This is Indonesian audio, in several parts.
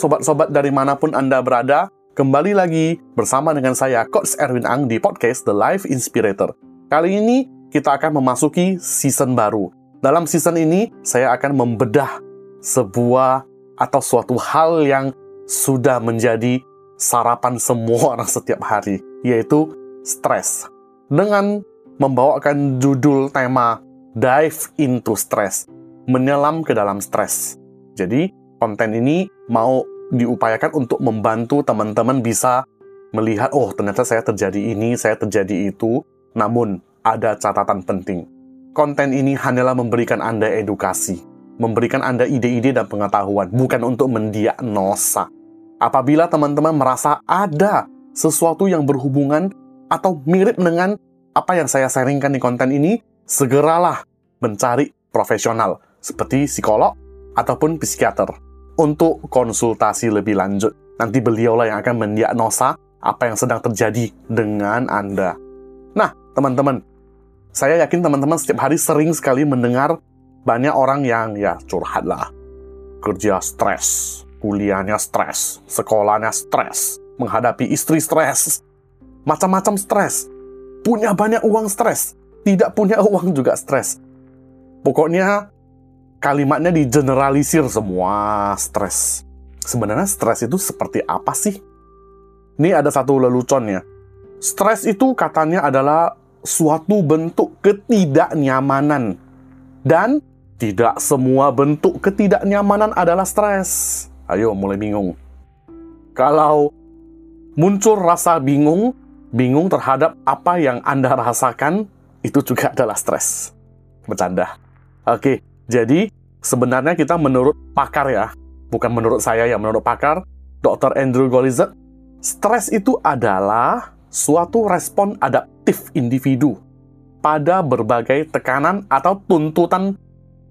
sobat-sobat dari mana pun Anda berada. Kembali lagi bersama dengan saya, Coach Erwin Ang di podcast The Life Inspirator. Kali ini kita akan memasuki season baru. Dalam season ini, saya akan membedah sebuah atau suatu hal yang sudah menjadi sarapan semua orang setiap hari, yaitu stres. Dengan membawakan judul tema Dive into Stress, menyelam ke dalam stres. Jadi, konten ini mau diupayakan untuk membantu teman-teman bisa melihat, oh ternyata saya terjadi ini, saya terjadi itu, namun ada catatan penting. Konten ini hanyalah memberikan Anda edukasi, memberikan Anda ide-ide dan pengetahuan, bukan untuk mendiagnosa. Apabila teman-teman merasa ada sesuatu yang berhubungan atau mirip dengan apa yang saya sharingkan di konten ini, segeralah mencari profesional seperti psikolog ataupun psikiater untuk konsultasi lebih lanjut. Nanti beliaulah yang akan mendiagnosa apa yang sedang terjadi dengan Anda. Nah, teman-teman, saya yakin teman-teman setiap hari sering sekali mendengar banyak orang yang ya curhat lah. Kerja stres, kuliahnya stres, sekolahnya stres, menghadapi istri stres, macam-macam stres, punya banyak uang stres, tidak punya uang juga stres. Pokoknya kalimatnya digeneralisir semua stres. Sebenarnya stres itu seperti apa sih? Ini ada satu leluconnya. Stres itu katanya adalah suatu bentuk ketidaknyamanan. Dan tidak semua bentuk ketidaknyamanan adalah stres. Ayo, mulai bingung. Kalau muncul rasa bingung, bingung terhadap apa yang Anda rasakan, itu juga adalah stres. Bercanda. Oke, jadi sebenarnya kita menurut pakar ya, bukan menurut saya ya, menurut pakar, Dr. Andrew Golizet, stres itu adalah suatu respon adaptif individu pada berbagai tekanan atau tuntutan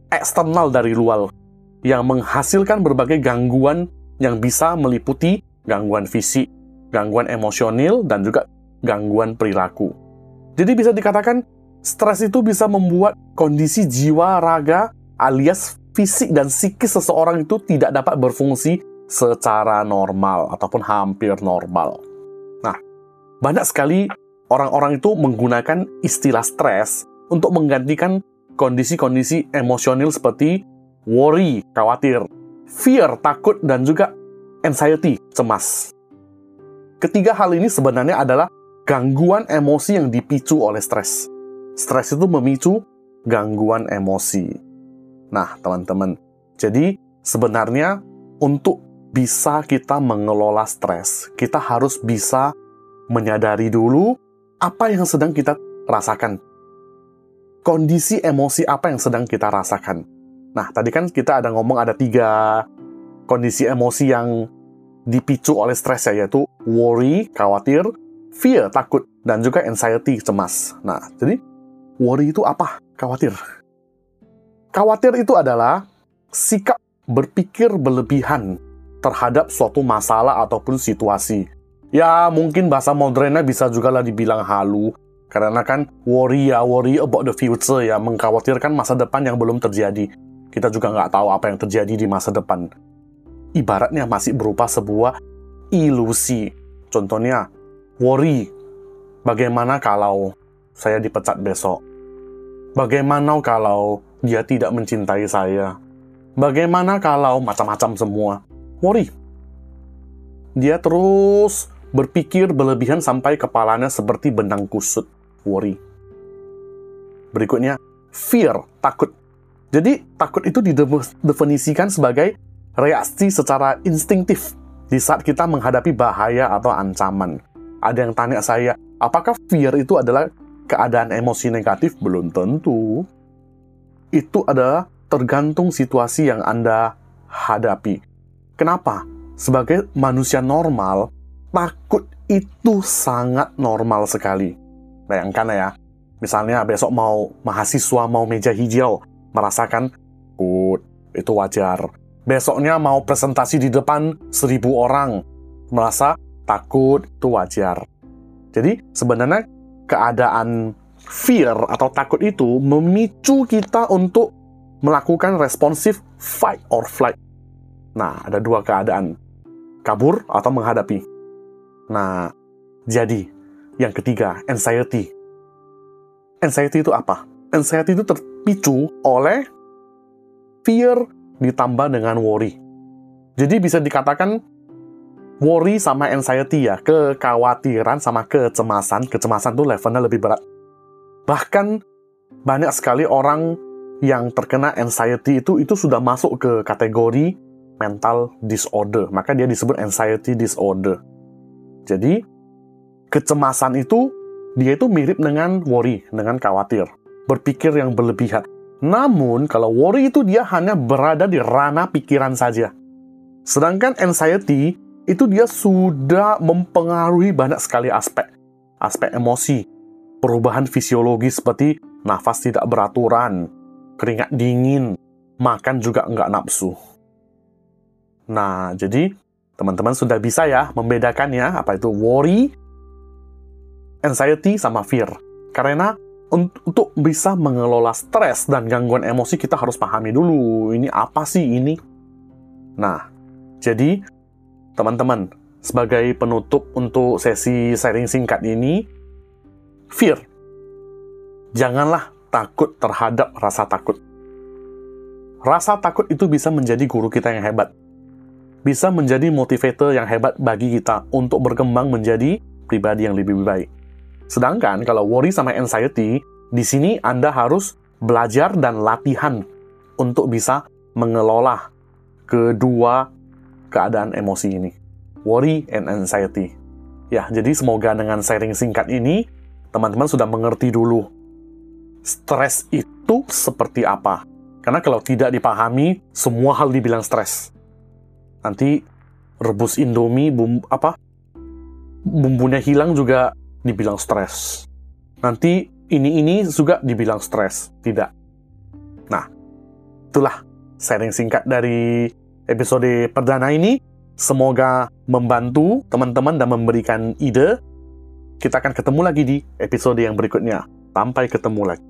eksternal dari luar yang menghasilkan berbagai gangguan yang bisa meliputi gangguan fisik, gangguan emosional, dan juga gangguan perilaku. Jadi bisa dikatakan stres itu bisa membuat kondisi jiwa, raga, alias fisik dan psikis seseorang itu tidak dapat berfungsi secara normal ataupun hampir normal. Nah, banyak sekali orang-orang itu menggunakan istilah stres untuk menggantikan kondisi-kondisi emosional seperti worry, khawatir, fear, takut, dan juga anxiety, cemas. Ketiga hal ini sebenarnya adalah gangguan emosi yang dipicu oleh stres. Stres itu memicu gangguan emosi. Nah, teman-teman, jadi sebenarnya untuk bisa kita mengelola stres, kita harus bisa menyadari dulu apa yang sedang kita rasakan. Kondisi emosi apa yang sedang kita rasakan. Nah, tadi kan kita ada ngomong ada tiga kondisi emosi yang dipicu oleh stres ya, yaitu worry, khawatir, fear, takut, dan juga anxiety, cemas. Nah, jadi worry itu apa? Khawatir. Khawatir itu adalah sikap berpikir berlebihan terhadap suatu masalah ataupun situasi. Ya, mungkin bahasa modernnya bisa juga lah dibilang halu. Karena kan worry ya, worry about the future ya, mengkhawatirkan masa depan yang belum terjadi. Kita juga nggak tahu apa yang terjadi di masa depan. Ibaratnya masih berupa sebuah ilusi. Contohnya, worry. Bagaimana kalau saya dipecat besok? Bagaimana kalau dia tidak mencintai saya. Bagaimana kalau macam-macam semua? Worry. Dia terus berpikir berlebihan sampai kepalanya seperti benang kusut. Worry. Berikutnya, fear, takut. Jadi, takut itu didefinisikan sebagai reaksi secara instinktif di saat kita menghadapi bahaya atau ancaman. Ada yang tanya saya, apakah fear itu adalah keadaan emosi negatif? Belum tentu itu adalah tergantung situasi yang Anda hadapi. Kenapa? Sebagai manusia normal, takut itu sangat normal sekali. Bayangkan ya, misalnya besok mau mahasiswa mau meja hijau, merasakan takut, itu wajar. Besoknya mau presentasi di depan seribu orang, merasa takut, itu wajar. Jadi sebenarnya keadaan fear atau takut itu memicu kita untuk melakukan responsif fight or flight. Nah, ada dua keadaan. kabur atau menghadapi. Nah, jadi yang ketiga, anxiety. Anxiety itu apa? Anxiety itu terpicu oleh fear ditambah dengan worry. Jadi bisa dikatakan worry sama anxiety ya, kekhawatiran sama kecemasan. Kecemasan tuh levelnya lebih berat. Bahkan banyak sekali orang yang terkena anxiety itu itu sudah masuk ke kategori mental disorder. Maka dia disebut anxiety disorder. Jadi kecemasan itu dia itu mirip dengan worry, dengan khawatir, berpikir yang berlebihan. Namun kalau worry itu dia hanya berada di ranah pikiran saja. Sedangkan anxiety itu dia sudah mempengaruhi banyak sekali aspek. Aspek emosi, perubahan fisiologi seperti nafas tidak beraturan, keringat dingin, makan juga nggak nafsu. Nah, jadi teman-teman sudah bisa ya membedakannya apa itu worry, anxiety, sama fear. Karena untuk bisa mengelola stres dan gangguan emosi kita harus pahami dulu ini apa sih ini. Nah, jadi teman-teman, sebagai penutup untuk sesi sharing singkat ini, fear. Janganlah takut terhadap rasa takut. Rasa takut itu bisa menjadi guru kita yang hebat. Bisa menjadi motivator yang hebat bagi kita untuk berkembang menjadi pribadi yang lebih baik. Sedangkan kalau worry sama anxiety, di sini Anda harus belajar dan latihan untuk bisa mengelola kedua keadaan emosi ini. Worry and anxiety. Ya, jadi semoga dengan sharing singkat ini, teman-teman sudah mengerti dulu stres itu seperti apa. Karena kalau tidak dipahami, semua hal dibilang stres. Nanti rebus Indomie, bumbu, apa, bumbunya hilang juga dibilang stres. Nanti ini-ini juga dibilang stres. Tidak. Nah, itulah sharing singkat dari episode perdana ini. Semoga membantu teman-teman dan memberikan ide. Kita akan ketemu lagi di episode yang berikutnya. Sampai ketemu lagi.